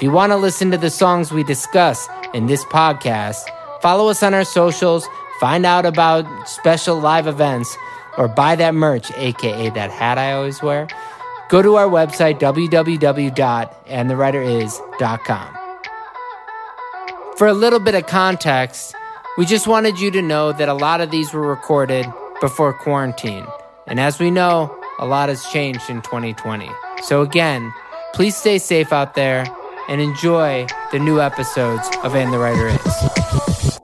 If you want to listen to the songs we discuss in this podcast, follow us on our socials, find out about special live events, or buy that merch, aka that hat I always wear. Go to our website, www.andthewriteris.com. For a little bit of context, we just wanted you to know that a lot of these were recorded before quarantine. And as we know, a lot has changed in 2020. So, again, please stay safe out there and enjoy the new episodes of And the Writer Is.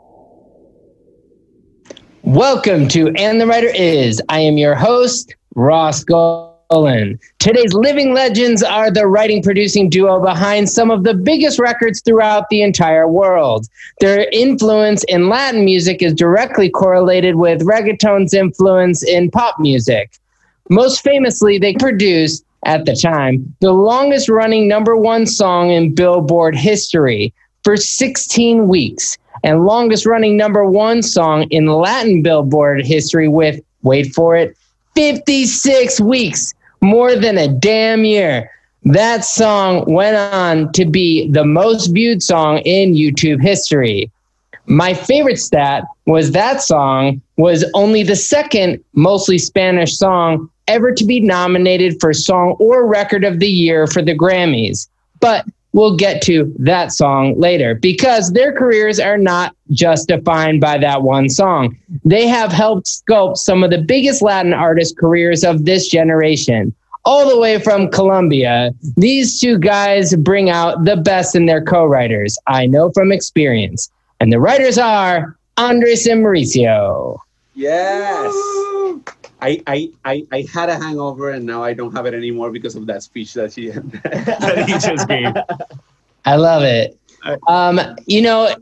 Welcome to And the Writer Is. I am your host, Ross Golan. Today's living legends are the writing producing duo behind some of the biggest records throughout the entire world. Their influence in Latin music is directly correlated with reggaeton's influence in pop music. Most famously, they produced at the time, the longest running number one song in Billboard history for 16 weeks, and longest running number one song in Latin Billboard history with, wait for it, 56 weeks, more than a damn year. That song went on to be the most viewed song in YouTube history. My favorite stat was that song was only the second mostly Spanish song ever to be nominated for Song or Record of the Year for the Grammys. But we'll get to that song later because their careers are not just defined by that one song. They have helped sculpt some of the biggest Latin artist careers of this generation. All the way from Colombia, these two guys bring out the best in their co writers. I know from experience. And the writers are Andres and Mauricio. Yes. I, I, I, I had a hangover and now I don't have it anymore because of that speech that she that he just gave. I love it. Um, you know,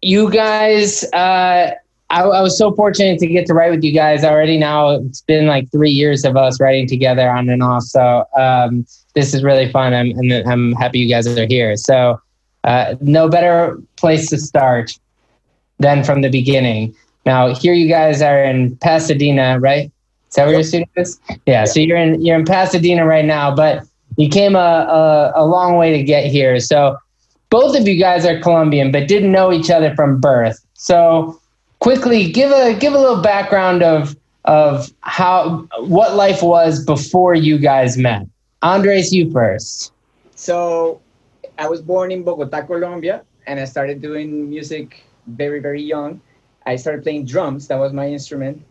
you guys, uh, I, I, was so fortunate to get to write with you guys already. Now it's been like three years of us writing together on and off. So um, this is really fun. I'm, and I'm happy you guys are here. So uh, no better place to start than from the begining. Now here you guys are in Pasadena, right? Is that where your studio is? Yeah. So you're in you're in Pasadena right now, but you came a, a, a long way to get here. So both of you guys are Colombian, but didn't know each other from birth. So quickly give a give a little background of of how what life was before you guys met. Andres, you first. So I was born in Bogota, Colombia, and I started doing music very, very young. I started playing drums. That was my instrument.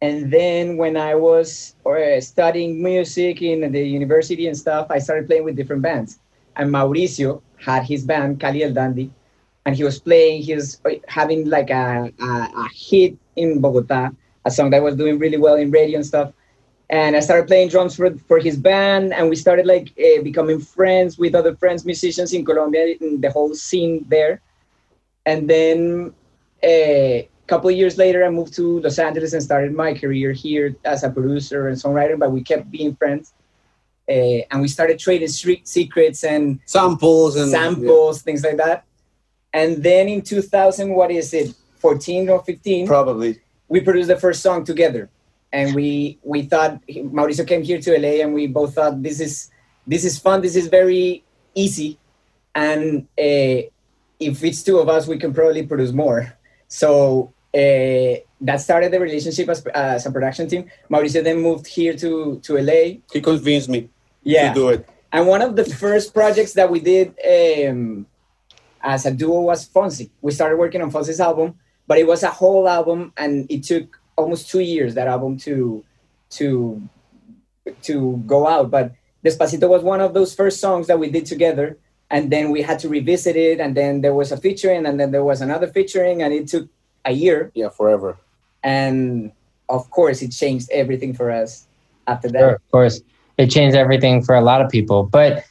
And then when I was uh, studying music in the university and stuff, I started playing with different bands. And Mauricio had his band, Cali El Dandee, and he was playing, he was uh, having like a, a, a hit in Bogota, a song that was doing really well in radio and stuff. And I started playing drums for, for his band, and we started like uh, becoming friends with other friends, musicians in Colombia, in the whole scene there. And then uh, couple of years later, I moved to Los Angeles and started my career here as a producer and songwriter. But we kept being friends, uh, and we started trading street secrets and samples and samples, yeah. things like that. And then in 2000, what is it, 14 or 15? Probably. We produced the first song together, and we we thought Mauricio came here to LA, and we both thought this is this is fun, this is very easy, and uh, if it's two of us, we can probably produce more. So uh, that started the relationship as, as a production team. Mauricio then moved here to to LA. He convinced me Yeah, to do it. and one of the first projects that we did um, as a duo was Fonsi. We started working on Fonsi's album, but it was a whole album, and it took almost two years that album to to to go out. But Despacito was one of those first songs that we did together, and then we had to revisit it, and then there was a featuring, and then there was another featuring, and it took a year, Yeah, forever. and of course, it changed everything for us after that. Sure, of course, it changed everything for a lot of people. But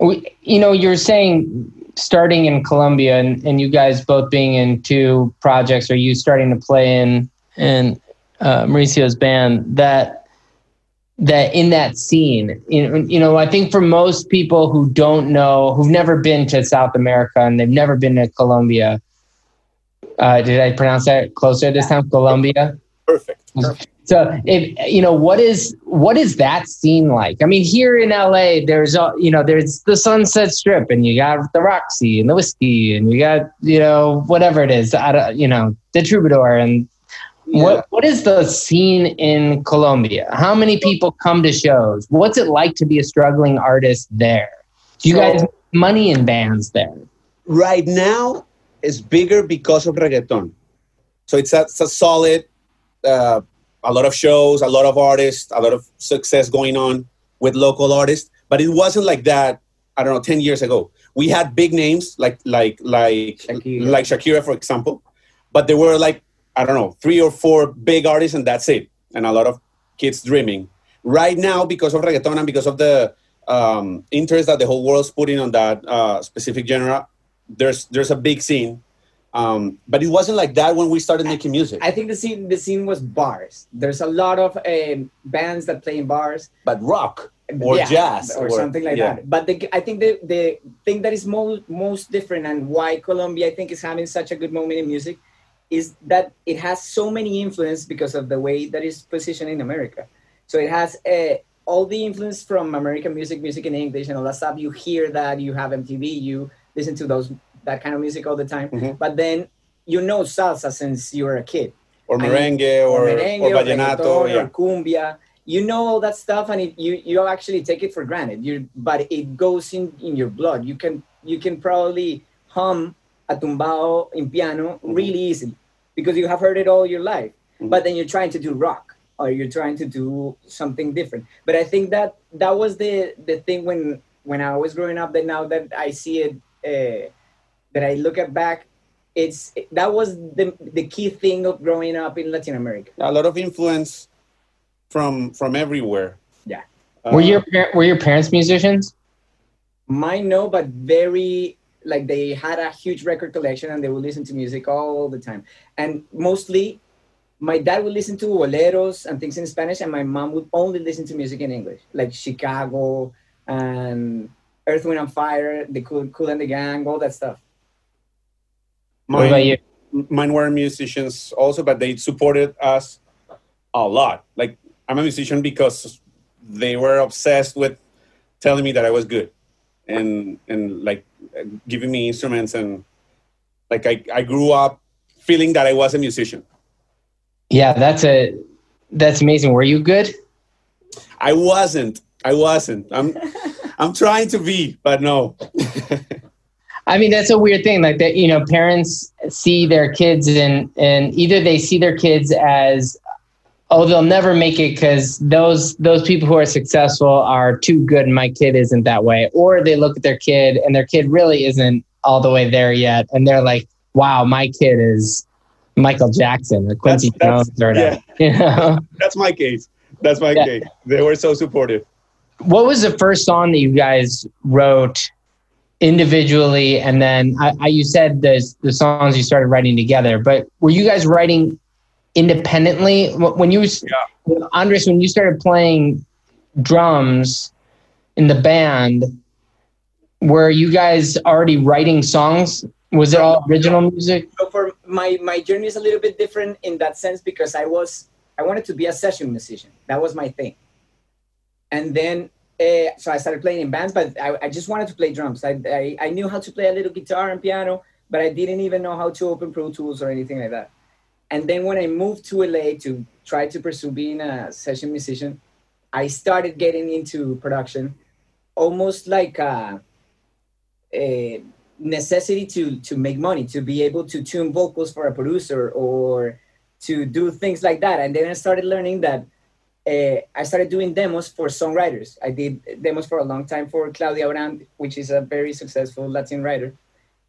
we, you know, you're saying starting in Colombia, and, and you guys both being in two projects, or you starting to play in in uh, Mauricio's band that that in that scene, you know, I think for most people who don't know, who've never been to South America and they've never been to Colombia, uh, did I pronounce that closer this time? Colombia. Perfect. So if you know what is what is that scene like? I mean, here in LA, there's a you know there's the Sunset Strip, and you got the Roxy and the whiskey, and you got you know whatever it is, I don't- you know the Troubadour, and what what is the scene in Colombia? How many people come to shows? What's it like to be a struggling artist there? Do you So- guys make money in bands there? right now it's bigger because of reggaeton. So it's a, it's a solid, uh, a lot of shows, a lot of artists, a lot of success going on with local artists. But it wasn't like that. I don't know, ten years ago. We had big names like like like Shakira. like Shakira, for example. But there were like I don't know three or four big artists, and that's it. And a lot of kids dreaming. Right now, because of reggaeton and because of the um, interest that the whole world's putting on that uh, specific genre, there's there's a big scene. Um, but it wasn't like that when we started making music. I think the scene the scene was bars. There's a lot of um, bands that play in bars but rock or Yeah, jazz or, something like yeah. that. But the, I think the the thing that is most most different and why Colombia I think is having such a good moment in music is that it has so many influence because of the way that it's positioned in America. So it has uh, all the influence from American music, music in English, and all that stuff. You hear that. You have MTV. You listen to those that kind of music all the time. Mhm. But then you know salsa since you were a kid or I mean, merengue or, merengue or vallenato. reggaeton, yeah. or cumbia. You know all that stuff, and it, you you actually take it for granted. You but it goes in in your blood. You can you can probably hum a tumbao in piano Mm-hmm. really easily because you have heard it all your life. Mhm. But then you're trying to do rock or you're trying to do something different. But I think that that was the the thing when when I was growing up. That now that I see it, uh, that I look at back, it's that was the the key thing of growing up in Latin America. a lot of influence from from everywhere. Yeah. Were Uh, your par- were your parents musicians? Mine no, but very like they had a huge record collection and they would listen to music all the time. And mostly my dad would listen to boleros and things in Spanish, and my mom would only listen to music in English, like Chicago and Earth, Wind and Fire, the Cool, cool and the Gang, all that stuff. What about you? mine were musicians also, but they supported us a lot. Like I'm a musician because they were obsessed with telling me that I was good, and and like giving me instruments and like I, I grew up feeling that I was a musician. Yeah, that's a that's amazing. Were you good? I wasn't. I wasn't. I'm I'm trying to be, but no. I mean, that's a weird thing. Like that, you know, parents see their kids and and either they see their kids as, oh, they'll never make it because those those people who are successful are too good, and my kid isn't that way, or they look at their kid and their kid really isn't all the way there yet, and they're like, wow, my kid is Michael Jackson or Quincy That's- Jones or that's- whatever. You know? That's my case. That's my Yeah. case. They were so supportive. what was the first song that you guys wrote individually and then I, I you said the the songs you started writing together but were you guys writing independently when you yeah. Andres when you started playing drums in the band were you guys already writing songs was it all original music So for my my journey is a little bit different in that sense because I was I wanted to be a session musician. That was my thing. And then uh, so I started playing in bands, but I, I just wanted to play drums. I, I I knew how to play a little guitar and piano, but I didn't even know how to open Pro Tools or anything like that. And then when I moved to LA to try to pursue being a session musician, I started getting into production, almost like a, a necessity to to make money, to be able to tune vocals for a producer or to do things like that. And then I started learning that uh, I started doing demos for songwriters. I did demos for a long time for Claudia Brant, which is a very successful Latin writer.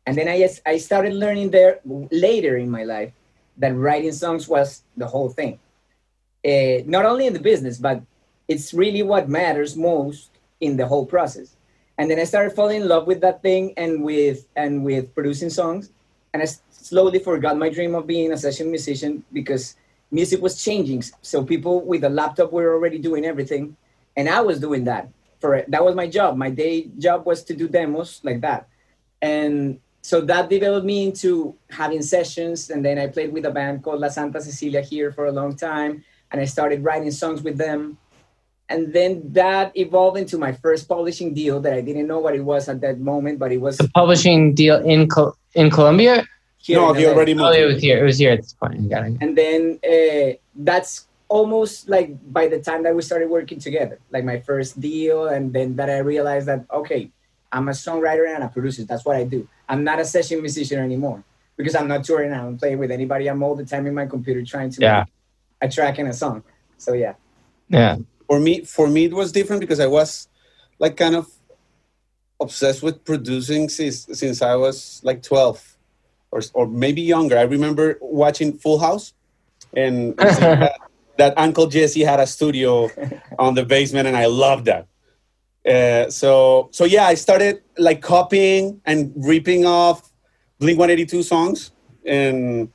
And then I, I started learning there later in my life that writing songs was the whole thing. Uh, not only in the business, but it's really what matters most in the whole process. And then I started falling in love with that thing and with and with producing songs. And I slowly forgot my dream of being a session musician because music was changing. So people with a laptop were already doing everything, and I was doing that. For that was my job. My day job was to do demos like that, and so that developed me into having sessions. And then I played with a band called La Santa Cecilia here for a long time, and I started writing songs with them. And then that evolved into my first publishing deal that I didn't know what it was at that moment, but it was the publishing deal in Col- in Colombia here no, he already moved. Oh, it was here. It was here at this point. Got it. And then uh, that's almost like by the time that we started working together, like my first deal, and then that I realized that okay, I'm a songwriter and a producer. That's what I do. I'm not a session musician anymore because I'm not touring. I don't play with anybody. I'm all the time in my computer trying to yeah. a track and a song. So yeah. Yeah. For me, for me, it was different because I was like kind of obsessed with producing since since I was like 12 or, or maybe younger. I remember watching Full House and that, that, Uncle Jesse had a studio on the basement, and I loved that. Uh, so so yeah, I started like copying and ripping off Blink 182 songs, and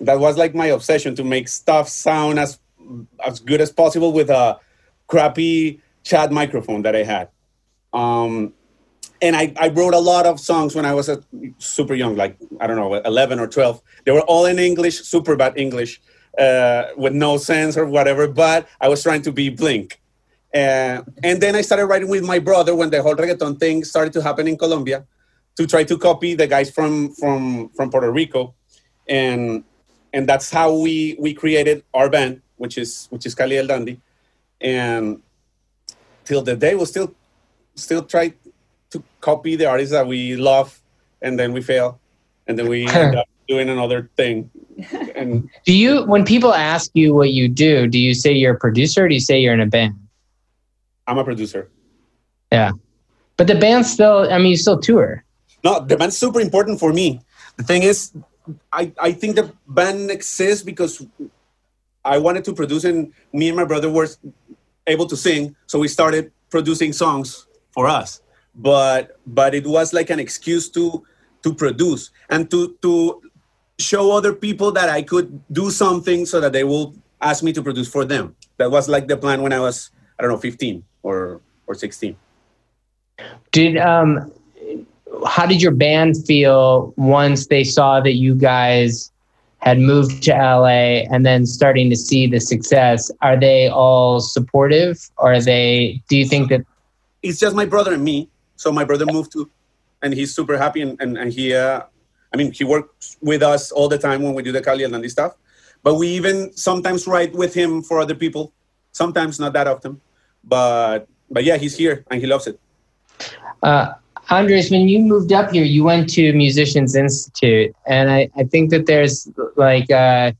that was like my obsession to make stuff sound as as good as possible with a crappy chat microphone that I had. Um, and I, I wrote a lot of songs when I was a super young, like I don't know, 11 or 12. They were all in English, super bad English, uh, with no sense or whatever. But I was trying to be Blink. Uh, and then I started writing with my brother when the whole reggaeton thing started to happen in Colombia, to try to copy the guys from from from Puerto Rico, and and that's how we we created our band, which is which is Cali El Dandee, and till the day we still still try to copy the artists that we love and then we fail and then we end up doing another thing. And do you when people ask you what you do do you say you're a producer or do you say you're in a band i'm a producer. Yeah. But the band still i mean you still tour. No the band's super important for me. The thing is i i think the band exists because i wanted to produce and me and my brother were able to sing so we started producing songs for us. But but it was like an excuse to to produce and to to show other people that I could do something so that they will ask me to produce for them. That was like the plan when I was I don't know 15 or or 16. Did um how did your band feel once they saw that you guys had moved to LA and then starting to see the success? Are they all supportive? Or are they do you think that it's just my brother and me so my brother moved to, and he's super happy. And, and, and he, uh, I mean, he works with us all the time when we do the Cali Dandee stuff. But we even sometimes write with him for other people. Sometimes not that often, but but yeah, he's here and he loves it. Uh, Andres, when you moved up here, you went to Musicians Institute, and I, I think that there's like uh,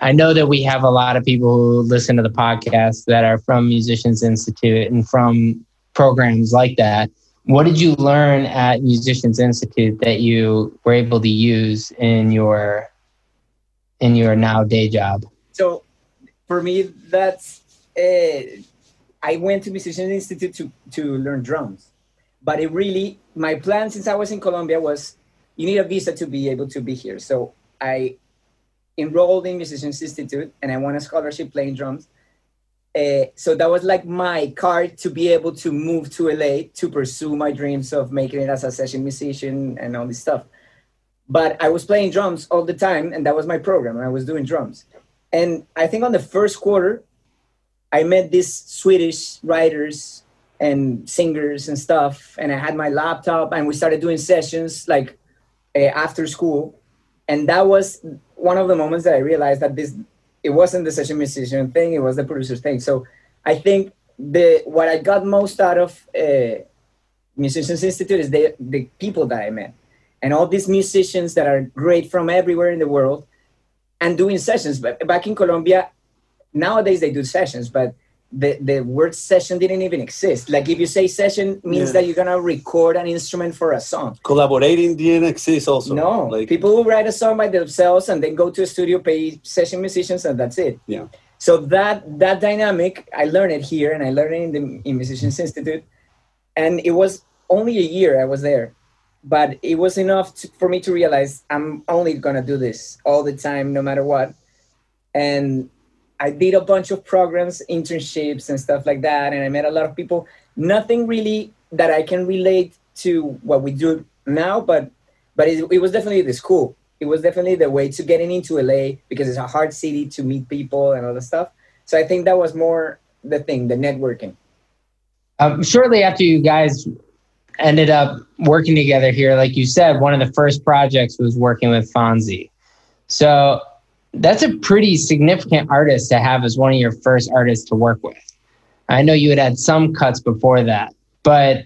I know that we have a lot of people who listen to the podcast that are from Musicians Institute and from programs like that. What did you learn at Musicians Institute that you were able to use in your in your now day job? So, for me, that's uh, I went to Musicians Institute to to learn drums, but it really my plan since I was in Colombia was you need a visa to be able to be here. So I enrolled in Musicians Institute and I won a scholarship playing drums. Uh, so that was like my card to be able to move to LA to pursue my dreams of making it as a session musician and all this stuff. But I was playing drums all the time, and that was my program. I was doing drums. And I think on the first quarter, I met these Swedish writers and singers and stuff. And I had my laptop, and we started doing sessions like uh, after school, and that was one of the moments that I realized that this it wasn't the session musician thing; it was the producer's thing. So I think the what I got most out of uh, Musicians Institute is the the people that I met, and all these musicians that are great from everywhere in the world, and doing sessions. But back in Colombia, nowadays they do sessions, but the, the word session didn't even exist. Like if you say session means Yeah. that you're gonna record an instrument for a song. Collaborating didn't exist also. No, Like, people will write a song by themselves and then go to a studio, pay session musicians, and that's it. Yeah. So that that dynamic, I learned it here, and I learned it in the in Musicians Institute, and it was only a year I was there, but it was enough to, for me to realize I'm only gonna do this all the time, no matter what. And I did a bunch of programs, internships, and stuff like that, and I met a lot of people. Nothing really that I can relate to what we do now, but but it, it was definitely the school. It was definitely the way to getting into LA because it's a hard city to meet people and all the stuff. So I think that was more the thing, the networking. Um, shortly after you guys ended up working together here, like you said, one of the first projects was working with Fonsi. So that's a pretty significant artist to have as one of your first artists to work with. I know you had had some cuts before that, but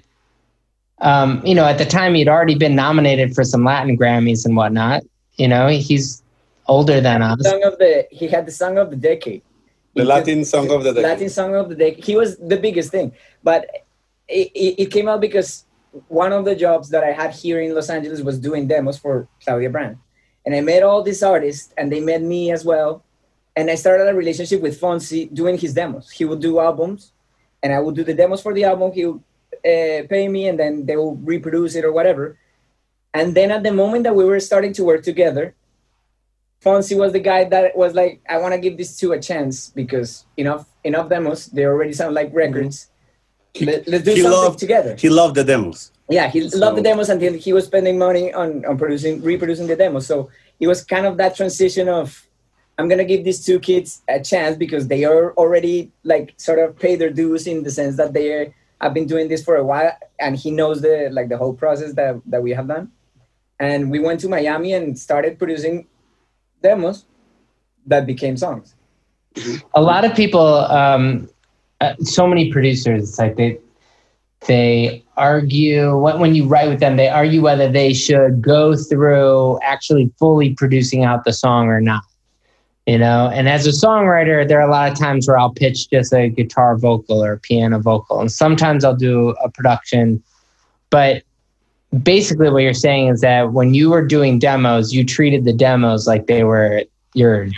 um, you know, at the time he'd already been nominated for some Latin Grammys and whatnot. You know, he's older than us. Song of the he had the song of the decade. the He Latin song of the decade. Latin song of the decade. He was the biggest thing, but it, it, it came out because one of the jobs that I had here in Los Angeles was doing demos for Claudia Brant, and I met all these artists, and they met me as well, and I started a relationship with Fonsi doing his demos. He would do albums, and I would do the demos for the album. He would uh, pay me, and then they will reproduce it or whatever. And then at the moment that we were starting to work together, Fonsi was the guy that was like, I want to give these two a chance because enough enough demos. They already sound like records. Let, us do he something loved- together. He loved the demos. Yeah, he So- loved the demos until he was spending money on, on producing, reproducing the demos. So it was kind of that transition of, I'm gonna give these two kids a chance because they are already like sort of pay their dues in the sense that they have been doing this for a while, and he knows the like the whole process that that we have done. And we went to Miami and started producing demos that became songs. a lot of people um uh, so many producers it's like they they argue when, when you write with them they argue whether they should go through actually fully producing out the song or not you know? And as a songwriter there are a lot of times where i'll pitch just a guitar vocal or piano vocal and sometimes i'll do a production. But basically what you're saying is that when you were doing demos you treated the demos like they were your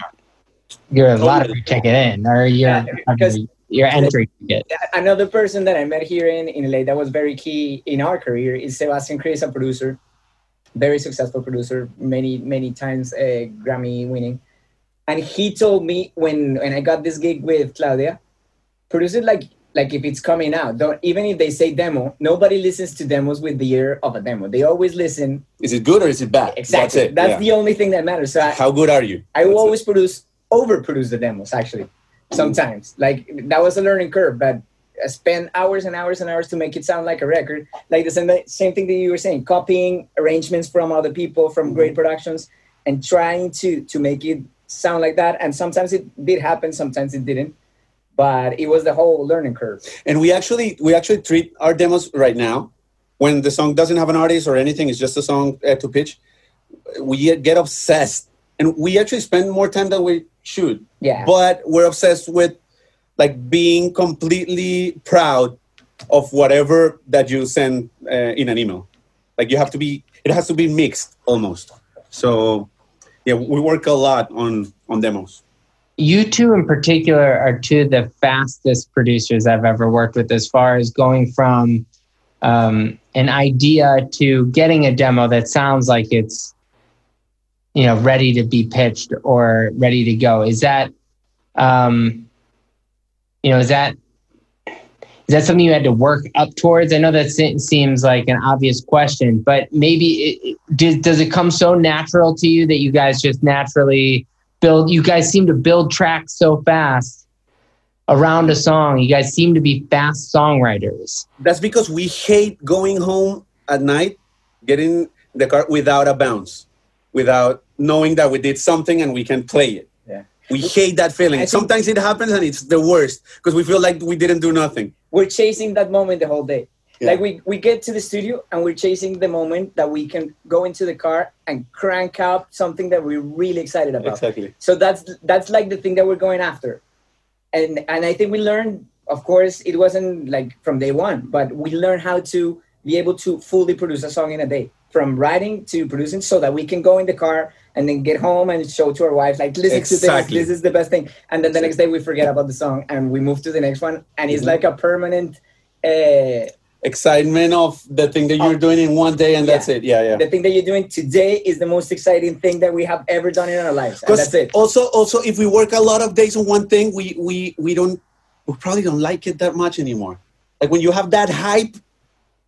your lottery ticket in or your Yeah, because- your entry ticket. another person that I met here in, in LA that was very key in our career is Sebastian Krys, a producer, very successful producer, many, many times uh, Grammy winning. And he told me when, when I got this gig with Claudia, produce it like like if it's coming out. Don't even if they say demo, nobody listens to demos with the ear of a demo. They always listen Is it good or is it bad? exactly. That's it. yeah. the only thing that matters. So I, How good are you? I will That's it. produce overproduce the demos actually sometimes. Like that was a learning curve but I spend hours and hours and hours to make it sound like a record. Like the same, same thing that you were saying copying arrangements from other people from great productions and trying to to make it sound like that. And sometimes it did happen sometimes it didn't but it was the whole learning curve. And we actually we actually treat our demos right now when the song doesn't have an artist or anything it's just a song uh, to pitch we get obsessed. And we actually spend more time than we should. Yeah. But we're obsessed with like being completely proud of whatever that you send uh, in an email. Like you have to be it has to be mixed almost. So yeah we work a lot on on demos. You two, in particular, are two of the fastest producers I've ever worked with as far as going from um, an idea to getting a demo that sounds like it's you know ready to be pitched or ready to go. Is that um, you know is that is that something you had to work up towards? I know that seems like an obvious question, but maybe it, does, does it come so natural to you that you guys just naturally build? You guys seem to build tracks so fast around a song. You guys seem to be fast songwriters. that's because we hate going home at night getting the car without a bounce, without knowing that we did something and we can play it. Yeah. We hate that feeling. I Sometimes it happens and it's the worst because we feel like we didn't do nothing. We're chasing that moment the whole day. Yeah. Like we, we get to the studio and we're chasing the moment that we can go into the car and crank up something that we're really excited about. Exactly. So that's that's like the thing that we're going after. And and I think we learned, of course, it wasn't like from day one, but we learned how to be able to fully produce a song in a day. From writing to producing so that we can go in the car and then get home and show to our wife, like, listen Exactly. to this, this is the best thing. And then the next day we forget about the song and we move to the next one. And it's Mhm. like a permanent uh, Excitement of the thing that you're doing in one day and that's it. Yeah, yeah. the thing that you're doing today is the most exciting thing that we have ever done in our lives. And that's it. also, also, if we work a lot of days on one thing, we we we don't we probably don't like it that much anymore. Like when you have that hype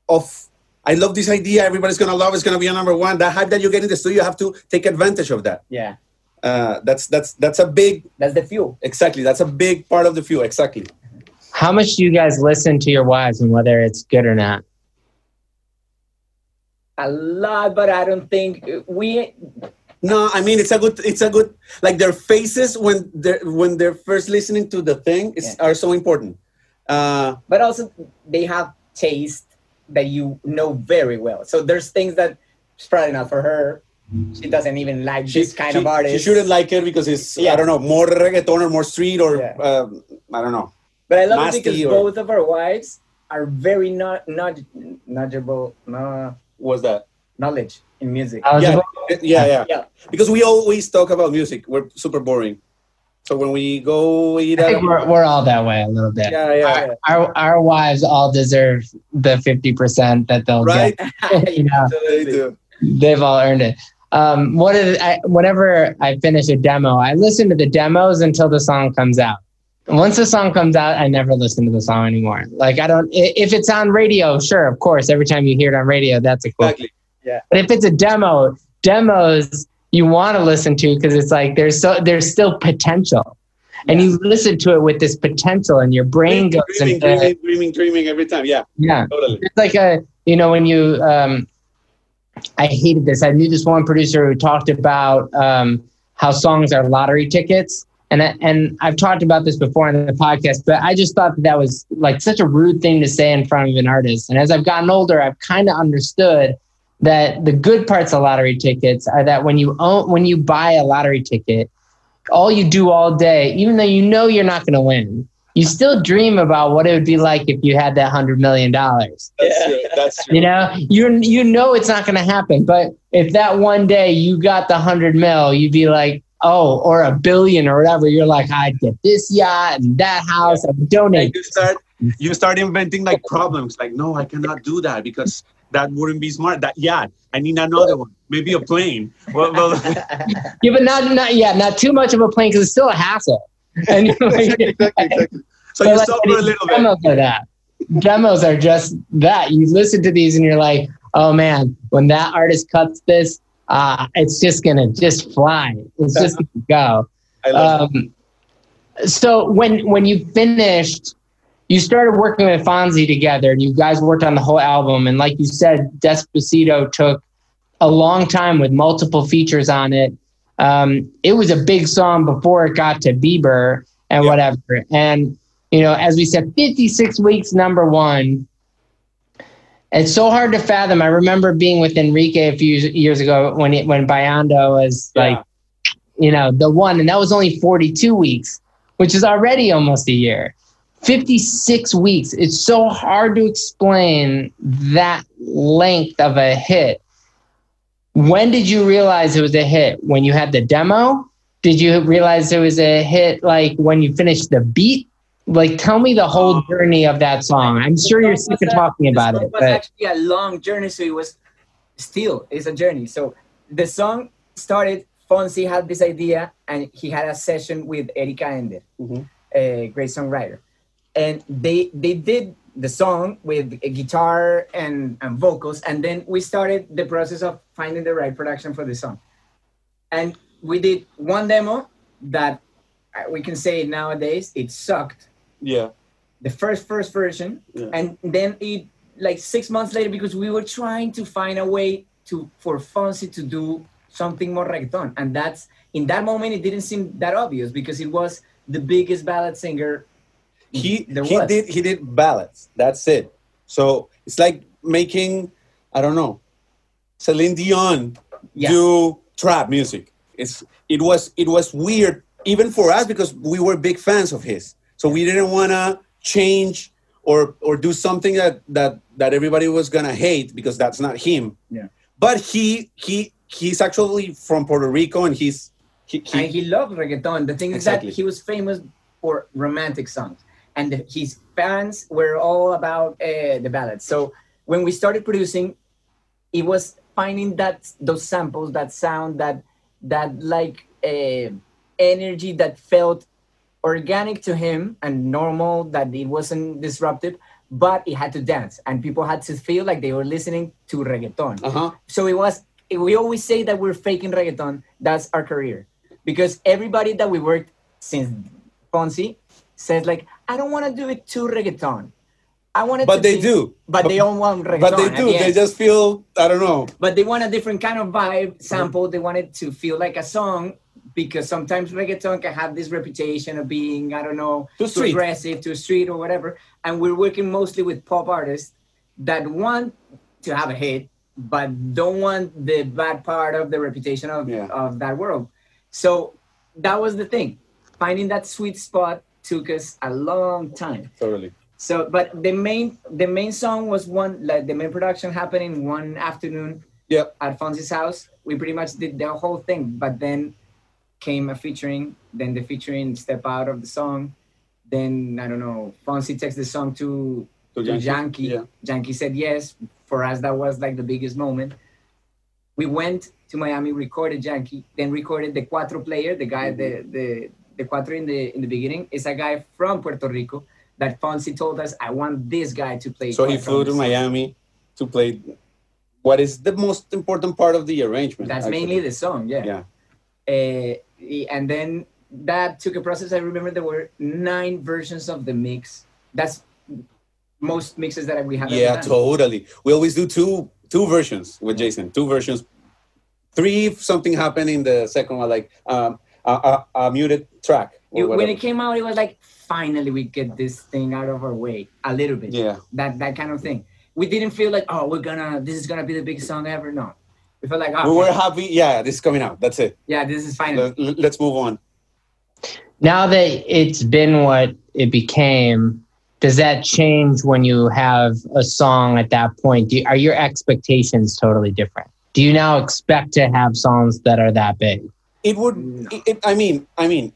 of I love this idea, everybody's gonna love, it's gonna be a number one. That hype that you get in the studio, you have to take advantage of that. Yeah. Uh, that's that's that's a big That's the fuel. exactly. That's a big part of the fuel. Exactly. How much do you guys listen to your wives and whether it's good or not? A lot, but I don't think we No, I mean it's a good it's a good like their faces when they're when they're first listening to the thing is, are so important. Uh, but also they have taste that you know very well. So there's things that it's probably not for her. She doesn't even like this kind she, of artist. She shouldn't like it because it's yeah. I don't know more reggaeton or more street or Yeah. um, I don't know. but I love it because or- both of our wives are very not not knowledgeable, no, What's that? knowledge in music. Yeah, yeah, yeah. Yeah. Because we always talk about music. We're super boring. So when we go eat I think we're, we're all that way a little bit. yeah, yeah, Our, our, our wives all deserve the 50% that they'll right. get. You know, They do. they've all earned it. Um, what is, I, whenever I finish a demo, I listen to the demos until the song comes out. Once the song comes out, I never listen to the song anymore. Like I don't, if it's on radio, sure, of course, every time you hear it on radio, that's a cool. Exactly. But if it's a demo, demos you want to listen to because it's like there's so there's still potential, and you listen to it with this potential, and your brain goes dreaming, into dreaming, dreaming, dreaming every time. Yeah, yeah. totally. It's like a you know when you um, I hated this. I knew this one producer who talked about um, how songs are lottery tickets. And, I- and I've talked about this before in the podcast, but I just thought that, that was like such a rude thing to say in front of an artist. And as I've gotten older, I've kind of understood that the good parts of lottery tickets are that when you own, when you buy a lottery ticket, all you do all day, even though you know you're not going to win, you still dream about what it would be like if you had that hundred million dollars. That's true. That's true. You know, you you know it's not going to happen. But if that one day you got the hundred mil, you'd be like, oh, or a billion or whatever. You're like, I'd get this yacht and that house. I'd and donate. you start you start inventing like problems like no i cannot do that because that wouldn't be smart that yeah i need another one maybe a plane well, well Yeah, but not not yeah, not too much of a plane because it's still a hassle. And you're like, exactly, exactly. so you like, suffer a little bit demos are that. Demos are just that. You listen to these and you're like, oh man, when that artist cuts this, uh, it's just gonna just fly. It's just gonna go. I love Um, so when when you finished, you started working with Fonsi together, and you guys worked on the whole album. And like you said, Despacito took a long time with multiple features on it. Um, it was a big song before it got to Bieber and Yeah. whatever. And you know, as we said, 56 weeks, number one. It's so hard to fathom. I remember being with Enrique a few years ago when it, when Bailando was Yeah. like, you know, the one, and that was only 42 weeks, which is already almost a year. 56 weeks. It's so hard to explain that length of a hit. When did you realize it was a hit? When you had the demo? Did you realize it was a hit like when you finished the beat? Like, tell me the whole journey of that song. I'm sure you're sick of talking about it. song it, was but actually a long journey, so it was still it's a journey. So the song started. Fonsi had this idea, and he had a session with Erika Ender, Mhm. a great songwriter, and they they did the song with a guitar and, and vocals, and then we started the process of finding the right production for the song, and we did one demo that uh, we can say nowadays it sucked yeah the first first version Yeah. and then it like six months later because we were trying to find a way to for Fonsi to do something more reggaeton, and that's in that moment it didn't seem that obvious because it was the biggest ballad singer. He there he was. did he did ballads. That's it. So it's like making I don't know Celine Dion Yeah. do trap music. It's it was it was weird even for us because we were big fans of his. So we didn't want to change or or do something that that that everybody was gonna hate because that's not him. Yeah. But he he he's actually from Puerto Rico and he's he, he, and he loved reggaeton. The thing is Exactly. that he was famous for romantic songs, and the, his fans were all about uh, the ballads. So when we started producing, it was finding that those samples, that sound, that that like uh, energy that felt organic to him and normal, that it wasn't disruptive, but it had to dance, and people had to feel like they were listening to reggaeton uh-huh. so it was we always say that we're faking reggaeton that's our career because everybody that we worked since Fonsi says like i don't want to do it too reggaeton i want it But they be- do. but, they don't want reggaeton But they do. the They just feel I don't know. but they want a different kind of vibe sample they want it to feel like a song because sometimes reggaeton can have this reputation of being i don't know Too street. aggressive too street or whatever and we're working mostly with pop artists that want to have a hit but don't want the bad part of the reputation of, Yeah. of that world so that was the thing finding that sweet spot took us a long time Totally. so, but the main the main song was one like the main production happened in one afternoon Yeah. at Fonsi's house. We pretty much did the whole thing, but then came a featuring. Then the featuring step out of the song. Then I don't know. Fonsi takes the song to To to Yankee, Yankee. yeah. Yankee said yes. For us, that was like the biggest moment. We went to Miami, recorded Yankee, then recorded the Cuatro player, the guy, mm-hmm. the the the Cuatro in the in the beginning is a guy from Puerto Rico that Fonsi told us, I want this guy to play. So he flew to. Miami to play what is the most important part of the arrangement. That's actually. mainly the song, yeah. Yeah. Uh, and then that took a process. I remember there were nine versions of the mix. That's most mixes that we have. Yeah, totally. We always do two two versions with Jason. Two versions. Three if something happened in the second one, like um, a, a, a muted track. It- when it came out, it was like finally we get this thing out of our way a little bit. Yeah. That that kind of thing. We didn't feel like oh we're gonna this is gonna be the biggest song ever. No, we felt like oh we were happy. Yeah, this is coming out. That's it. yeah this is finally. Let, let's move on. Now that it's been what it became, does that change when you have a song at that point? Do, are your expectations totally different? Do you now expect to have songs that are that big? It would. No. It, it- I mean, I mean,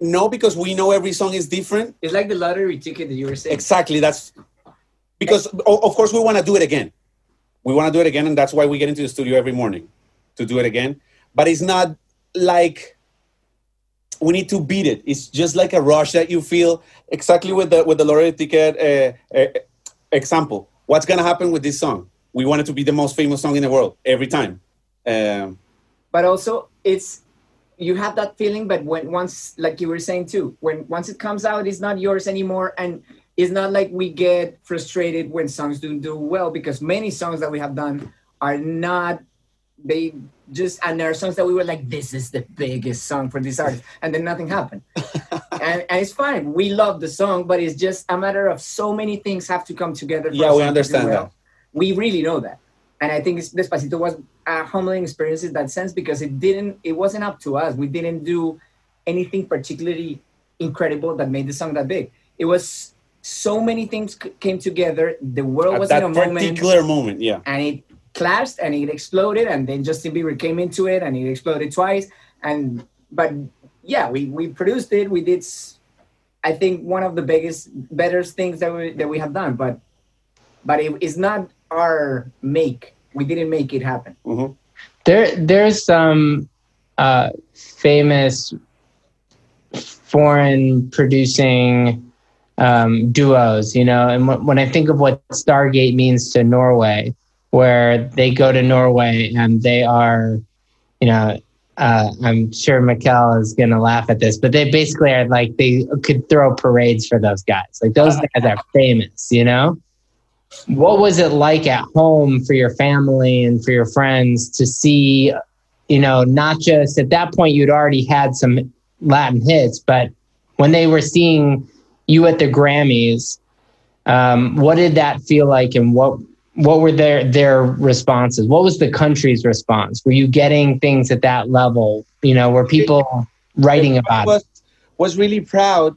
no, because we know every song is different. It's like the lottery ticket that you were saying. Exactly. That's because, of course, we want to do it again. We want to do it again, and that's why we get into the studio every morning to do it again. But it's not like we need to beat it. It's just like a rush that you feel. Exactly with the with the lottery ticket uh, uh, example. What's gonna happen with this song? We want it to be the most famous song in the world every time. Um, but also it's you have that feeling but when once like you were saying too when once it comes out it's not yours anymore and it's not like we get frustrated when songs don't do well because many songs that we have done are not they just and there are songs that we were like this is the biggest song for this artist and then nothing happened and, and it's fine we love the song but it's just a matter of so many things have to come together Yeah, we song to do understand well. that. we really know that and I think Despacito was a humbling experience in that sense because it didn't, it wasn't up to us. We didn't do anything particularly incredible that made the song that big. It was so many things c- came together. The world at was in a moment, particular moment, yeah. and it clashed and it exploded, and then Justin Bieber came into it, and it exploded twice. And but yeah, we we produced it. We did. i think one of the biggest, better things that we that we have done, but but it, it's not our make. We didn't make it happen. Mhm. There, there's some uh, famous foreign producing um, duos, you know. And wh- when I think of what Stargate means to Norway, where they go to Norway and they are, you know, uh, I'm sure Mikkel is going to laugh at this, but they basically are like they could throw parades for those guys. Like those guys are famous, you know. What was it like at home for your family and for your friends to see, you know, not just at that point you'd already had some Latin hits, but when they were seeing you at the Grammys, um, what did that feel like, and what what were their their responses? What was the country's response? Were you getting things at that level? You know, were people writing about was, it? Was really proud.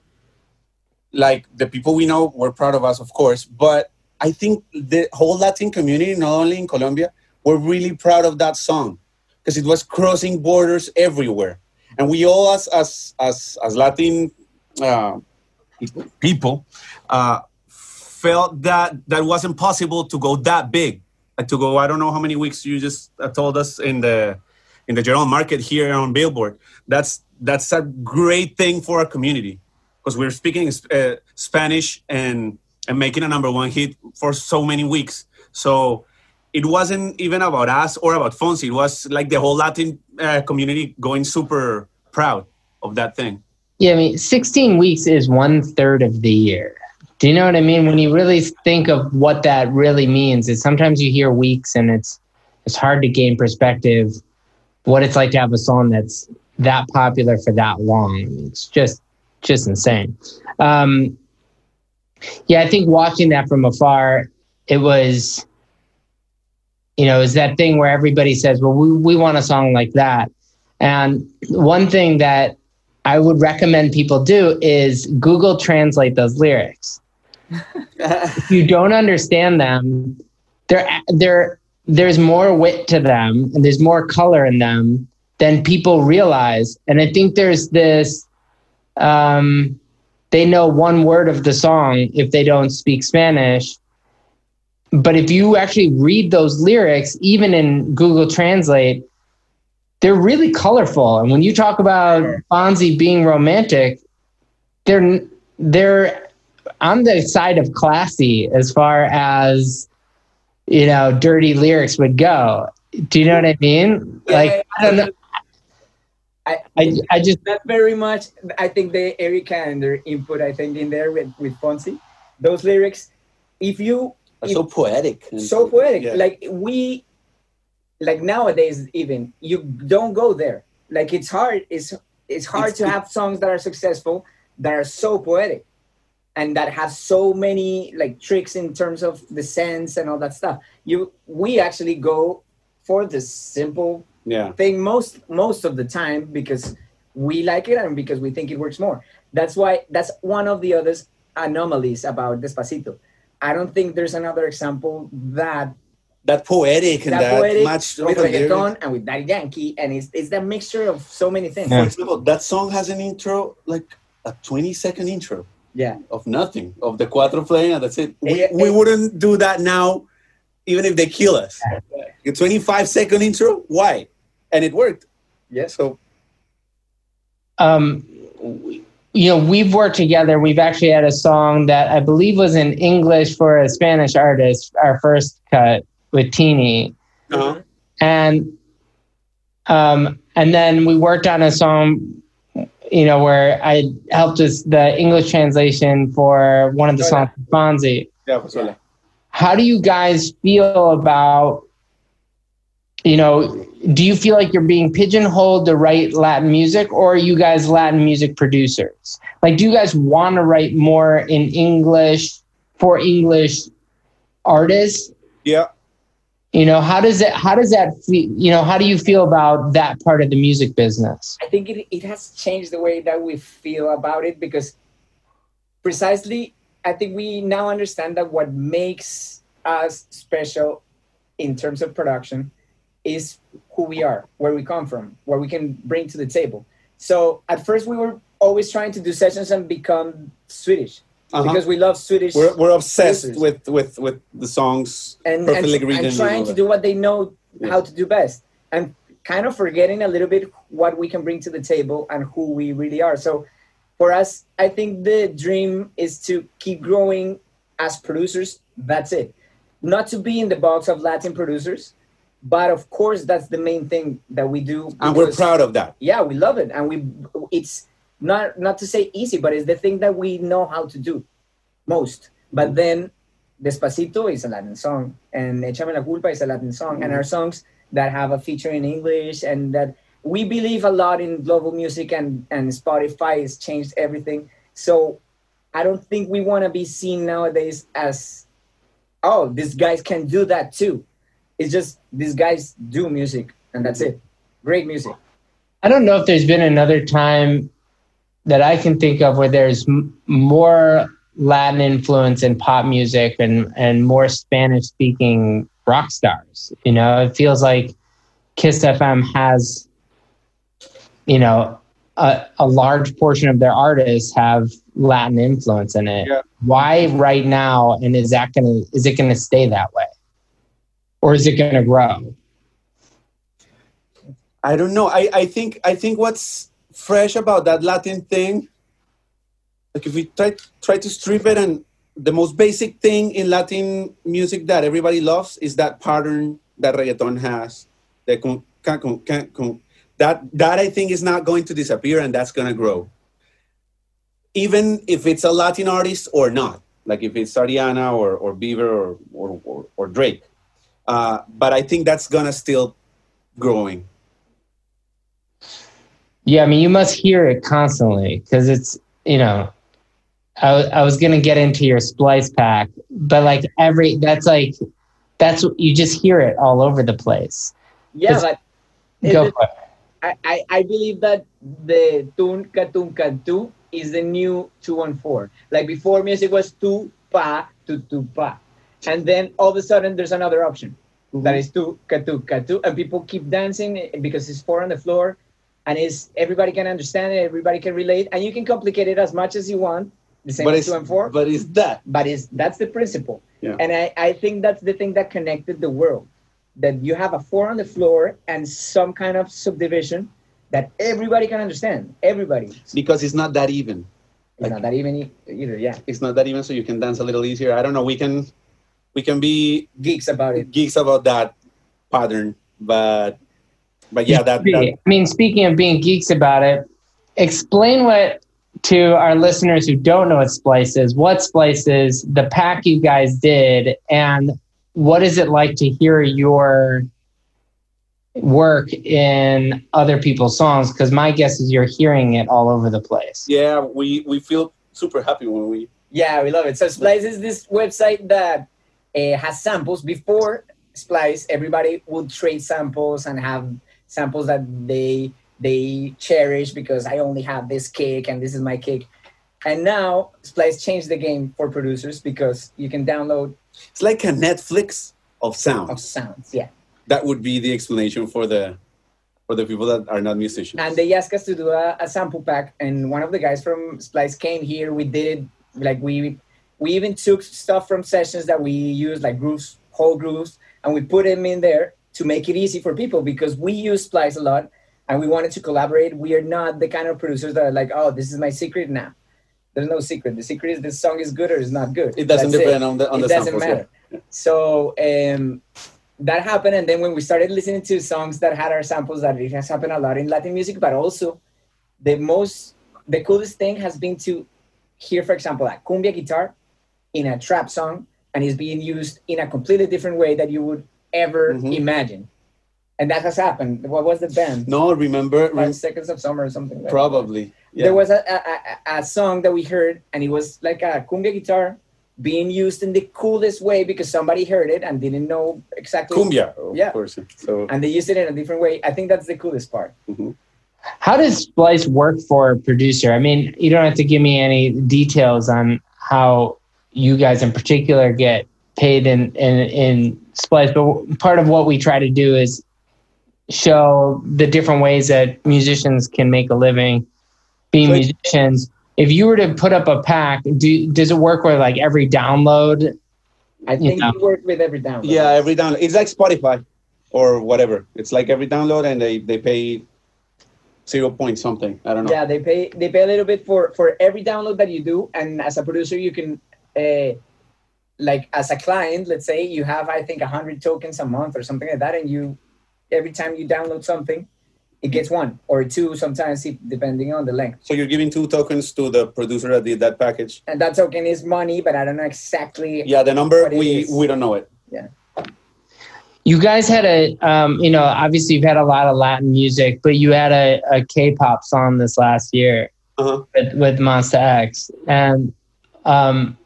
Like the people we know were proud of us, of course, but I think the whole Latin community, not only in Colombia, were really proud of that song because it was crossing borders everywhere, and we all, as as as, as Latin uh, people, uh, felt that that wasn't possible to go that big, to go. I don't know how many weeks you just uh, told us in the in the general market here on Billboard. That's that's a great thing for our community because we're speaking uh, Spanish and and making a number one hit for so many weeks. So it wasn't even about us or about Fonsi. It was like the whole Latin uh, community going super proud of that thing. Yeah, I mean, 16 weeks is one third of the year. Do you know what I mean? When you really think of what that really means, is sometimes you hear weeks and it's it's hard to gain perspective what it's like to have a song that's that popular for that long. It's just just insane. Um, yeah, I think watching that from afar, it was, you know, is that thing where everybody says, well, we, we want a song like that. And one thing that I would recommend people do is Google translate those lyrics. if you don't understand them, there, there, there's more wit to them and there's more color in them than people realize. And I think there's this, um, they know one word of the song if they don't speak Spanish. But if you actually read those lyrics, even in Google Translate, they're really colorful. And when you talk about Fonsi being romantic, they're they're on the side of classy as far as you know dirty lyrics would go. Do you know what I mean? Like I don't know. I, I, I just not very much. I think the Erika Ender input, I think, in there with, with Fonsi, those lyrics, if you. If- so poetic. so poetic. Yeah. Like we, like nowadays, even you don't go there. Like it's hard. It's it's hard It's- to have songs that are successful that are so poetic, and that have so many like tricks in terms of the sense and all that stuff. You we actually go for the simple yeah. thing most most of the time because we like it and because we think it works more. That's why that's one of the other anomalies about Despacito. I don't think there's another example that That poetic and that, that, poetic much with reggaeton and with Daddy Yankee, and it's it's that mixture of so many things. For example, that song has an intro, like a 20 second intro Yeah, of nothing, of the cuatro playing, and that's it. We, Eh, we wouldn't do that now, even if they kill us. A 25 second intro, why? And it worked. Yeah. So, um, you know, we've worked together. We've actually had a song that I believe was in English for a Spanish artist, our first cut with Tini. uh-huh. And um, and then we worked on a song, you know, where I helped us the English translation for one of the songs Fonsi. yeah. How do you guys feel about, you know, do you feel like you're being pigeonholed to write Latin music or are you guys Latin music producers? Like, do you guys want to write more in English for English artists? yeah. You know, how does it, how does that, feel, you know, how do you feel about that part of the music business? I think it, it has changed the way that we feel about it because precisely I think we now understand that what makes us special in terms of production is who we are, where we come from, what we can bring to the table. So at first we were always trying to do sessions and become Swedish Uh-huh. because we love Swedish we're, we're obsessed producers. with, with, with the songs and, and, perfectly and trying to do what they know Yeah. how to do best and kind of forgetting a little bit what we can bring to the table and who we really are so for us i think the dream is to keep growing as producers that's it not to be in the box of latin producers but of course that's the main thing that we do And we're proud of that. yeah we love it and we it's not not to say easy but it's the thing that we know how to do most but mm-hmm. then Despacito is a Latin song, and Échame la culpa is a Latin song, and our mm-hmm. songs that have a feature in English, and that we believe a lot in global music, and and Spotify has changed everything. So I don't think we want to be seen nowadays as, oh, these guys can do that too. It's just these guys do music, and that's it. Great music. I don't know if there's been another time that I can think of where there's m- more Latin influence in pop music and and more Spanish speaking rock stars. You know, it feels like Kiss FM has, you know, a, a large portion of their artists have Latin influence in it. Yeah. Why right now? And is that gonna is it gonna stay that way, or is it gonna grow? I don't know. I, I think I think what's fresh about that Latin thing, like if we try try to strip it and the most basic thing in Latin music that everybody loves is that pattern that reggaeton has. Con, con, con, that that I think is not going to disappear and that's gonna grow. Even if it's a Latin artist or not, like if it's Ariana or, or Bieber or, or, or, or Drake. Uh, but I think that's gonna still growing. Yeah, I mean, you must hear it constantly because it's, you know, I, I was going to get into your splice pack, but like every, that's like, that's you just hear it all over the place. Yeah, but Go it- for it. I, I, I believe that the tunca tunca tu is the new two one four. Like before, music was tu pa tu tu pa, and then all of a sudden there's another option that mm-hmm. is tu ka tu ka tu, and people keep dancing because it's four on the floor, and is everybody can understand it, everybody can relate, and you can complicate it as much as you want. The same But as it's, two and four, but it's that. but is that's the principle Yeah. and I, I think that's the thing that connected the world that you have a four on the floor and some kind of subdivision that everybody can understand everybody because it's not that even. not that even either yeah It's not that even, so you can dance a little easier. I don't know. We can, we can be geeks about it geeks about that pattern, but, but yeah, that, that I mean, speaking of being geeks about it, explain what to our listeners who don't know what Splice is, what Splice is, the pack you guys did, and what is it like to hear your work in other people's songs? Because my guess is you're hearing it all over the place. yeah, we we feel super happy when we. yeah we love it so splice is this website that uh, has samples before splice everybody would trade samples and have samples that they they cherish because i only have this cake and this is my cake. and now splice changed the game for producers because you can download It's like a Netflix of sounds. of sounds. yeah That would be the explanation for the for the people that are not musicians. and they asked us to do a, a sample pack and one of the guys from splice came here we did it like we we even took stuff from sessions that we used like grooves whole grooves and we put them in there to make it easy for people because we use splice a lot and we wanted to collaborate. We are not the kind of producers that are like oh this is my secret. Now there's no secret. The secret is this song is good or it's not good. It doesn't That's depend on the on it the doesn't samples. matter. So um, that happened, and then when we started listening to songs that had our samples, that it has happened a lot in Latin music, but also the most, the coolest thing has been to hear, for example, a cumbia guitar in a trap song, and it's being used in a completely different way that you would ever Mhm. imagine. And that has happened. What was the band? No, remember, Five rem- Seconds of Summer or something. Like that. probably. Yeah. There was a, a, a, a song that we heard, and it was like a cumbia guitar being used in the coolest way because somebody heard it and didn't know exactly. cumbia, of Yeah. course. So And they used it in a different way. I think that's the coolest part. How does Splice work for a producer? I mean, you don't have to give me any details on how you guys in particular get paid in, in, in Splice, but part of what we try to do is show the different ways that musicians can make a living being So- musicians. If you were to put up a pack, do, does it work with like every download? I think Yeah. we work with every download. yeah, every download. It's like Spotify or whatever. It's like every download, and they they pay zero point something. I don't know. Yeah, they pay they pay a little bit for for every download that you do, and as a producer, you can, uh, like as a client, let's say you have I think hundred tokens a month or something like that, and you every time you download something, it gets one or two sometimes depending on the length. So you're giving two tokens to the producer that did that package. And that token is money, but I don't know exactly. Yeah, the number we we don't know it. Yeah. You guys had a, um, you know, obviously you've had a lot of Latin music, but you had a, a K-pop song this last year Uh-huh. with, with Monsta X, and um,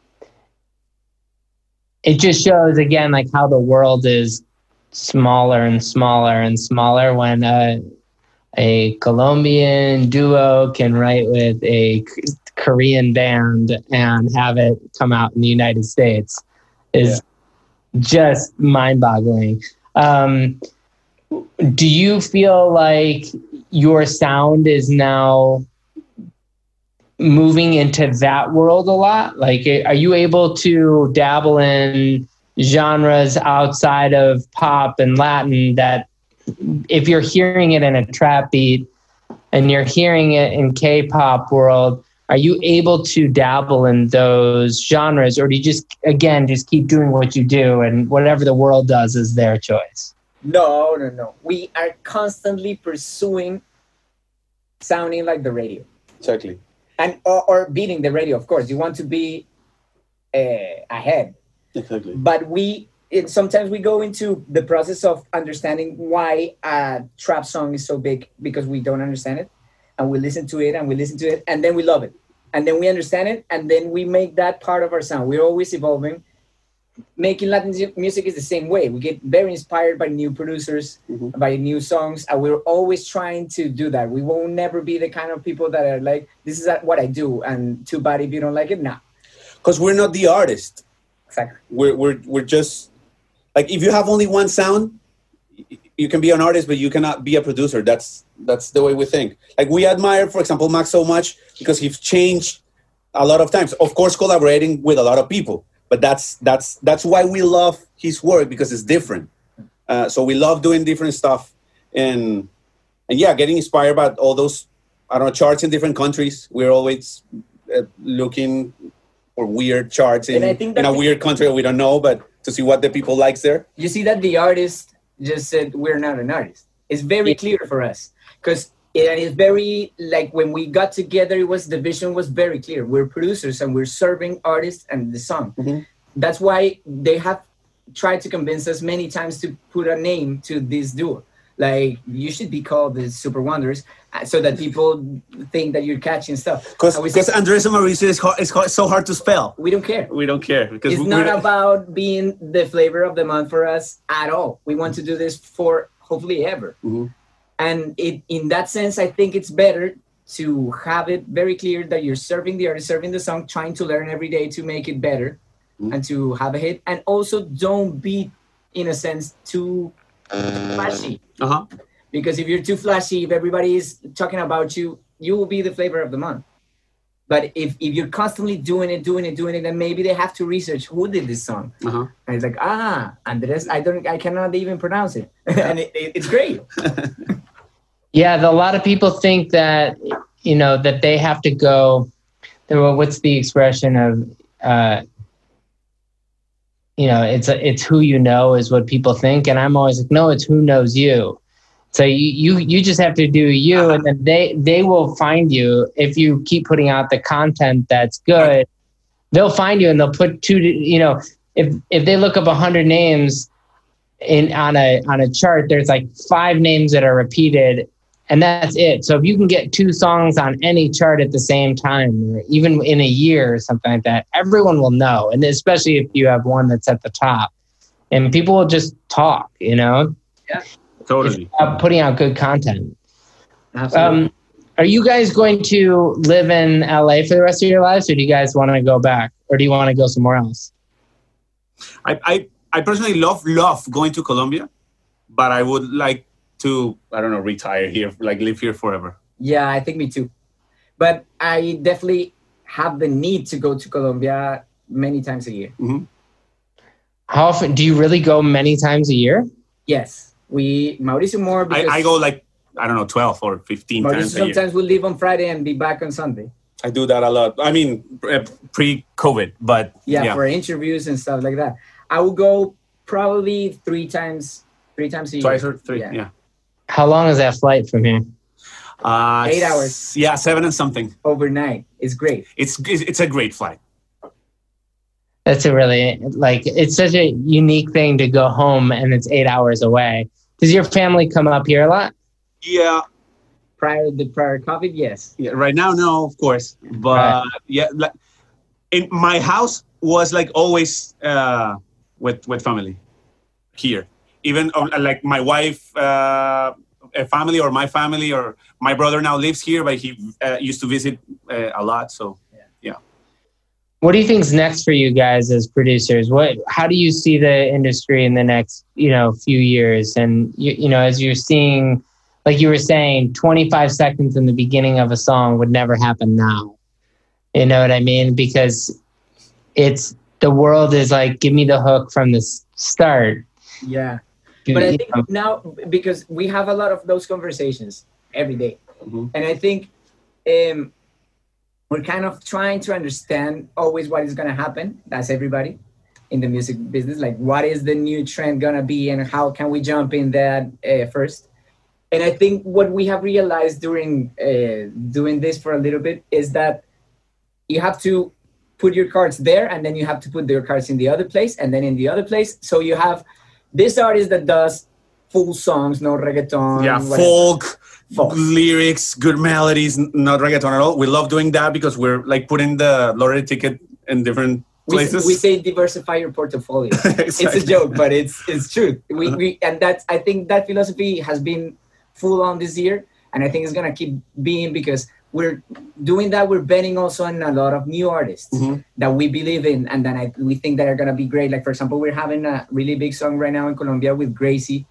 it just shows again like how the world is smaller and smaller and smaller when a, a Colombian duo can write with a Korean band and have it come out in the United States is just mind-boggling. Um, do you feel like your sound is now moving into that world a lot? Like, eh, are you able to dabble in genres outside of pop and Latin that if you're hearing it in a trap beat and you're hearing it in K-pop world, are you able to dabble in those genres or do you just again just keep doing what you do and whatever the world does is their choice? No, no, no. We are constantly pursuing sounding like the radio Exactly. And or, or beating the radio. Of course, you want to be uh, ahead, Exactly. but we it, sometimes we go into the process of understanding why a trap song is so big because we don't understand it, and we listen to it and we listen to it and then we love it, and then we understand it and then we make that part of our sound. We're always evolving. Making Latin music is the same way. We get very inspired by new producers, Mhm. by new songs, and we're always trying to do that. We won't never be the kind of people that are like, "This is what I do," and too bad if you don't like it. Nah, Because we're not the artist. exactly. We're we're we're just like if you have only one sound, you can be an artist, but you cannot be a producer. That's that's the way we think. Like we admire, for example, Max so much because he's changed a lot of times. Of course, collaborating with a lot of people, but that's that's that's why we love his work because it's different. Uh, so we love doing different stuff, and and yeah, getting inspired by all those I don't know charts in different countries. We're always uh, looking for weird charts in, And I think in a weird country that we don't know, but to see what the people likes there. you see that the artist just said we're not an artist it's very Yeah. clear for us because it is very like when we got together it was the vision was very clear we're producers and we're serving artists and the song Mhm. that's why they have tried to convince us many times to put a name to this duo like you should be called the super wonders uh, so that people think that you're catching stuff Because And we Andres and Mauricio is, hard, is hard, so hard to spell. we don't care We don't care because it's we, not we're- about being the flavor of the month for us at all. We want to do this for hopefully ever. Mhm. And it, in that sense, I think it's better to have it very clear that you're serving the artist, serving the song, trying to learn every day to make it better Mhm. and to have a hit. And also don't be, in a sense, too flashy. uh-huh. Because if you're too flashy, if everybody is talking about you, you will be the flavor of the month. But if, if you're constantly doing it, doing it, doing it, then maybe they have to research who did this song. Uh-huh. And it's like, ah, Andres, I don't, I cannot even pronounce it, and it, it- it's great. Yeah, the, a lot of people think that you know that they have to go. Well, what's the expression of? Uh, you know, it's it's who you know is what people think, and I'm always like, no, it's who knows you. So you you you just have to do you, and then they they will find you if you keep putting out the content that's good. They'll find you, and they'll put two. You know, if if they look up hundred names in on a on a chart, there's like five names that are repeated, and that's it. So if you can get two songs on any chart at the same time, or even in a year or something like that, everyone will know. And especially if you have one that's at the top, and people will just talk. You know, Yeah, Totally. About putting out good content. Absolutely. Um, are you guys going to live in LA for the rest of your lives, or do you guys want to go back, or do you want to go somewhere else? I, I, I personally love love going to Colombia, but I would like to I don't know retire here, like live here forever. yeah, I think me too. But I definitely have the need to go to Colombia many times a year. Mm-hmm. How often do you really go? Many times a year? Yes, we Mauricio more I, I go like I don't know twelve or fifteen Mauricio times a year. sometimes will leave on Friday and be back on Sunday. I do that a lot. I mean, eh, pre COVID, but Yeah, yeah, for interviews and stuff like that. I will go probably three times, three times a year. twice or three. Yeah. Yeah. How long is that flight from here? Uh, Eight hours. Yeah, seven and something. Overnight. It's great. It's it's a great flight. That's a really like it's such a unique thing to go home and it's eight hours away. Does your family come up here a lot? Yeah, Prior the prior COVID, yes. yeah. Right now, no, of course, but Right. yeah, like, in my house was like always uh, with with family here. Even uh, like my wife, uh, a family, or my family, or my brother now lives here, but he uh, used to visit uh, a lot. So yeah. What do you think's next for you guys as producers? What how do you see the industry in the next, you know, few years? And you, you know, as you're seeing like you were saying, 25 seconds in the beginning of a song would never happen now. You know what I mean? Because it's the world is like give me the hook from the start. Yeah. But I think now because we have a lot of those conversations every day. Mhm. and I think um, we're kind of trying to understand always what is going to happen. That's everybody in the music business. Like, what is the new trend going to be, and how can we jump in that uh, first? And I think what we have realized during uh, doing this for a little bit is that you have to put your cards there, and then you have to put your cards in the other place, and then in the other place. So you have this artist that does full songs, no reggaeton. yeah, folk, Folk. lyrics, good melodies, not reggaeton at all. We love doing that because we're like putting the lottery ticket in different places. we say diversify your portfolio. it's a joke, but it's it's true. We, we and that's I think that philosophy has been full on this year, and I think it's gonna keep being because we're doing that. We're betting also on a lot of new artists Mhm. that we believe in, and then I, we think that are gonna be great. Like for example, we're having a really big song right now in Colombia with Greeicy.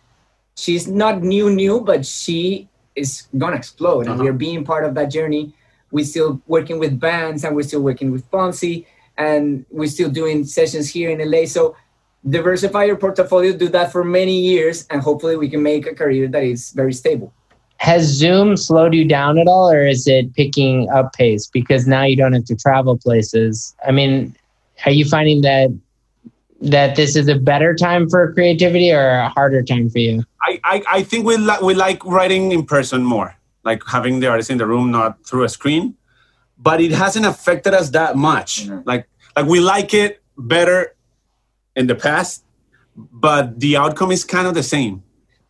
She's not new, new, but she is gonna explode, and Uh-huh. we're being part of that journey. We're still working with bands, and we're still working with Fonsi and we're still doing sessions here in LA. So diversify your portfolio, do that for many years, and hopefully we can make a career that is very stable. Has Zoom slowed you down at all, or is it picking up pace because now you don't have to travel places? I mean, are you finding that that this is a better time for creativity or a harder time for you? I, I, I think we, li- we like writing in person more, like having the artist in the room, not through a screen. But it hasn't affected us that much. Mhm. Like like we like it better in the past, but the outcome is kind of the same.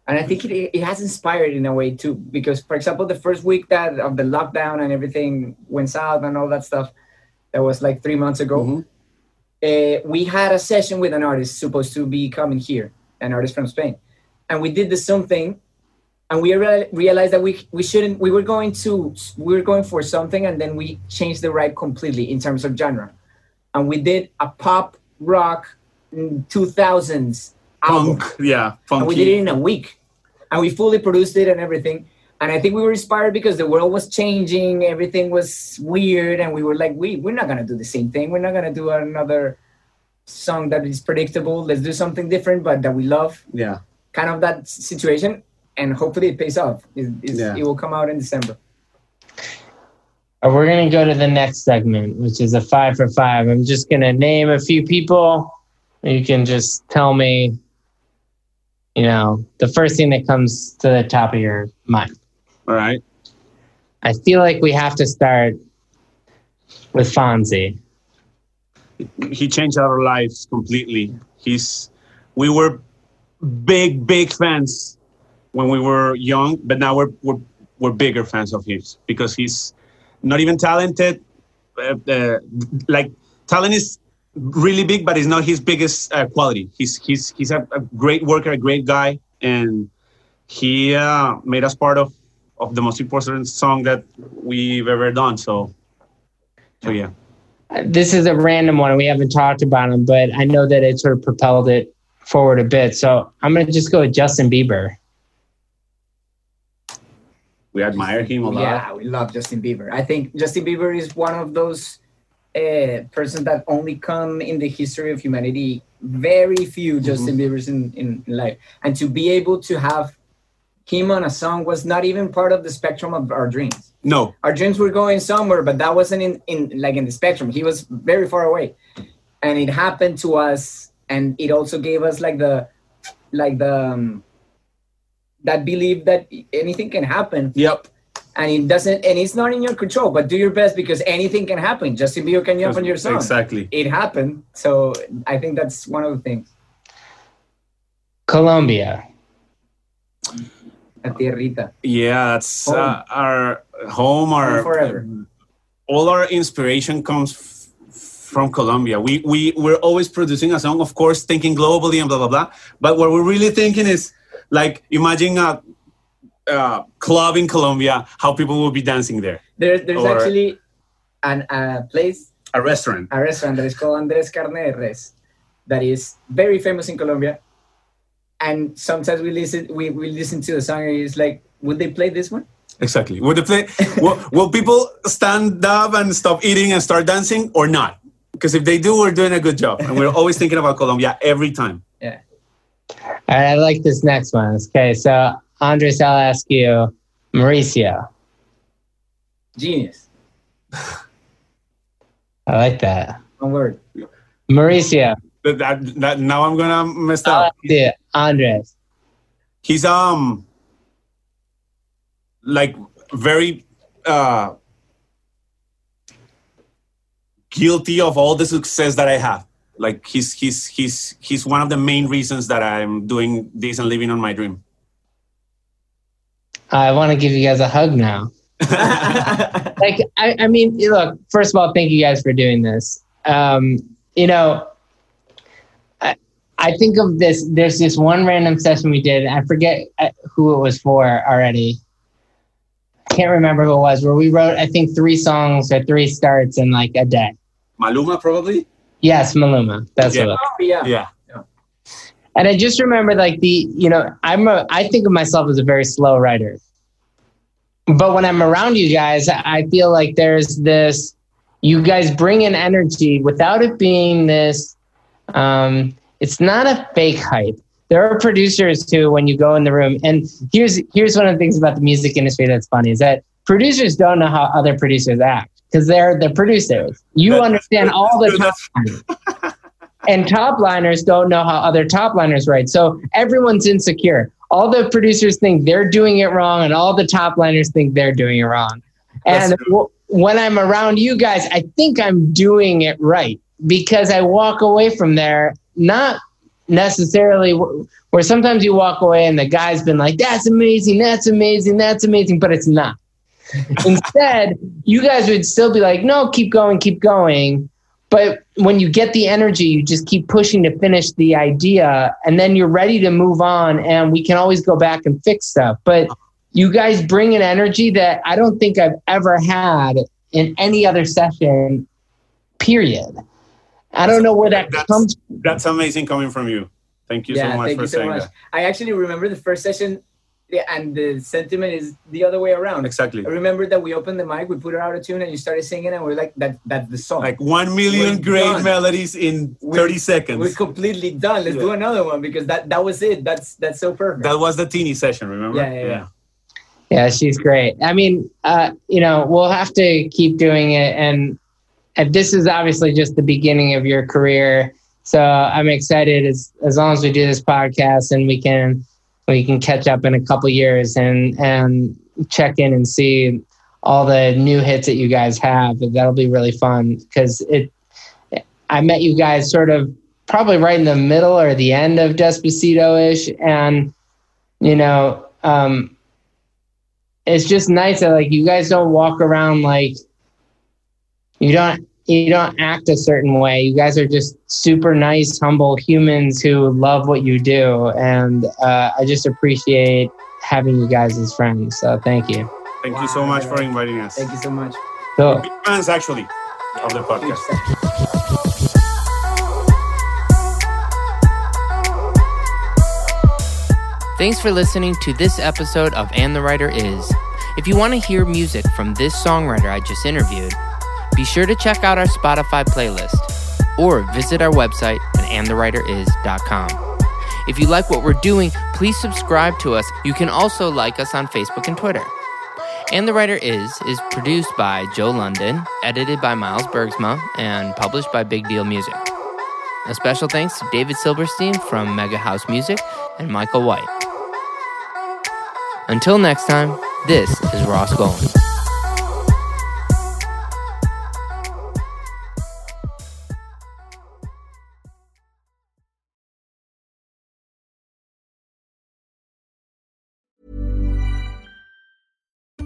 And I think it, it has inspired in a way too, because for example, the first week that of the lockdown and everything went south and all that stuff, that was like three months ago. Mhm. uh, we had a session with an artist supposed to be coming here, an artist from Spain, and we did the Zoom thing, and we re- realized that we we shouldn't. We were going to we were going for something, and then we changed the ride completely in terms of genre, and we did a pop rock two thousands album, Punk, yeah, and we did it in a week, and we fully produced it and everything. And I think we were inspired because the world was changing, everything was weird, and we were like, we we're not gonna do the same thing. We're not gonna do another song that is predictable. Let's do something different, but that we love. Yeah, Kind of that situation, and hopefully it pays off. It, Yeah. it will come out in December. Uh, We're going to go to the next segment, which is a five for five. I'm just going to name a few people. You can just tell me, you know, the first thing that comes to the top of your mind. all right. I feel like we have to start with Fonsi. he changed our lives completely. He's we were big big fans when we were young, but now we're we're, we're bigger fans of his because he's not even talented. Uh, uh, like talent is really big, but it's not his biggest uh, quality. He's he's he's a, a great worker, a great guy, and he uh, made us part of of the most important song that we've ever done. So, so yeah. Uh, This is a random one. We haven't talked about him, but I know that it sort of propelled it forward a bit. So I'm going to just go with Justin Bieber. We admire him a lot. Yeah, we love Justin Bieber. I think Justin Bieber is one of those uh, persons that only come in the history of humanity. Very few Justin Biebers in, in life, and to be able to have him on a song was not even part of the spectrum of our dreams. No, Our dreams were going somewhere, but that wasn't in, in like in the spectrum. He was very far away, and it happened to us, and it also gave us like the like the um, that belief that anything can happen Yep. And it doesn't and it's not in your control but do your best because anything can happen justin bieber can jump on your song Exactly. it happened so i think that's one of the things Colombia. La tierrita Yeah, that's Home. uh, our home. Our Home forever. all our inspiration comes f- from Colombia. We we we're always producing a song, of course, thinking globally and blah blah blah. But what we're really thinking is like imagine a, a club in Colombia, how people will be dancing there. there, there's Or- actually an, a place A restaurant. a restaurant that is called andres carne de res that is very famous in colombia and sometimes we listen we, we listen to the song and it's like would they play this one Exactly. Will they play? will, will people stand up and stop eating and start dancing or not? Because if they do, we're doing a good job, and we're always thinking about Colombia every time. yeah All right, I like this next one. Okay, so Andres, I'll ask you, Mauricio. genius I like that. one word Mauricio. That, that, that now I'm gonna mess up. ask you, Andres. he's um like very uh guilty of all the success that I have. Like he's he's he's he's one of the main reasons that I'm doing this and living on my dream. I want to give you guys a hug now. like I, I mean look first of all thank you guys for doing this um you know I, I think of this there's this one random session we did i forget uh, who it was for already I can't remember who it was where we wrote i think three songs or three starts in like a day Maluma probably. yes maluma that's Yeah. what it was. oh, yeah Yeah. And I just remember like the, you know, I'm a, I think of myself as a very slow writer. But when I'm around you guys, I feel like there's this, you guys bring in energy without it being this, um, it's not a fake hype. There are producers too when you go in the room, and here's here's one of the things about the music industry that's funny is that producers don't know how other producers act because they're the producers. You understand all the time and top liners don't know how other top liners write. So everyone's insecure. All the producers think they're doing it wrong, and all the top liners think they're doing it wrong. And w- when I'm around you guys, I think I'm doing it right because I walk away from there not necessarily wh- where sometimes you walk away and the guy's been like, "That's amazing, that's amazing, that's amazing," but it's not. Instead, you guys would still be like, "No, keep going, keep going." But when you get the energy, you just keep pushing to finish the idea, and then you're ready to move on. And we can always go back and fix stuff. But you guys bring an energy that I don't think I've ever had in any other session, period. I don't know where that That's- comes from. That's amazing coming from you. Thank you yeah so much thank for you so saying much that. i actually remember the first session yeah, and the sentiment is the other way around Exactly. I remember that we opened the mic, we put it out a tune, and you started singing, and we're like, "That that's the song. Like one million We're great done. melodies in We- 30 seconds. we're completely done. Let's do another one because that that was it. That's that's so perfect." that was the Tini session, remember? Yeah, yeah, yeah. Yeah, she's great. I mean, uh, you know, we'll have to keep doing it, and, and this is obviously just the beginning of your career. So I'm excited as as long as we do this podcast and we can we can catch up in a couple years and and check in and see all the new hits that you guys have. That'll be really fun because it. I met you guys sort of probably right in the middle or the end of Despacito ish, and you know. Um, it's just nice that like you guys don't walk around like you don't you don't act a certain way. You guys are just super nice, humble humans who love what you do, and uh, I just appreciate having you guys as friends. So thank you. Thank you so much for inviting us. Thank you so much. So Big fans, actually, of the podcast. Thanks for listening to this episode of And the Writer Is. If you want to hear music from this songwriter I just interviewed, be sure to check out our Spotify playlist or visit our website at andthewriteris.com. If you like what we're doing, please subscribe to us. You can also like us on Facebook and Twitter. And the Writer Is is produced by Joe London, edited by Miles Bergsma, and published by Big Deal Music. A special thanks to David Silverstein from Mega House Music and Michael White. Until next time, this is Ross Golan.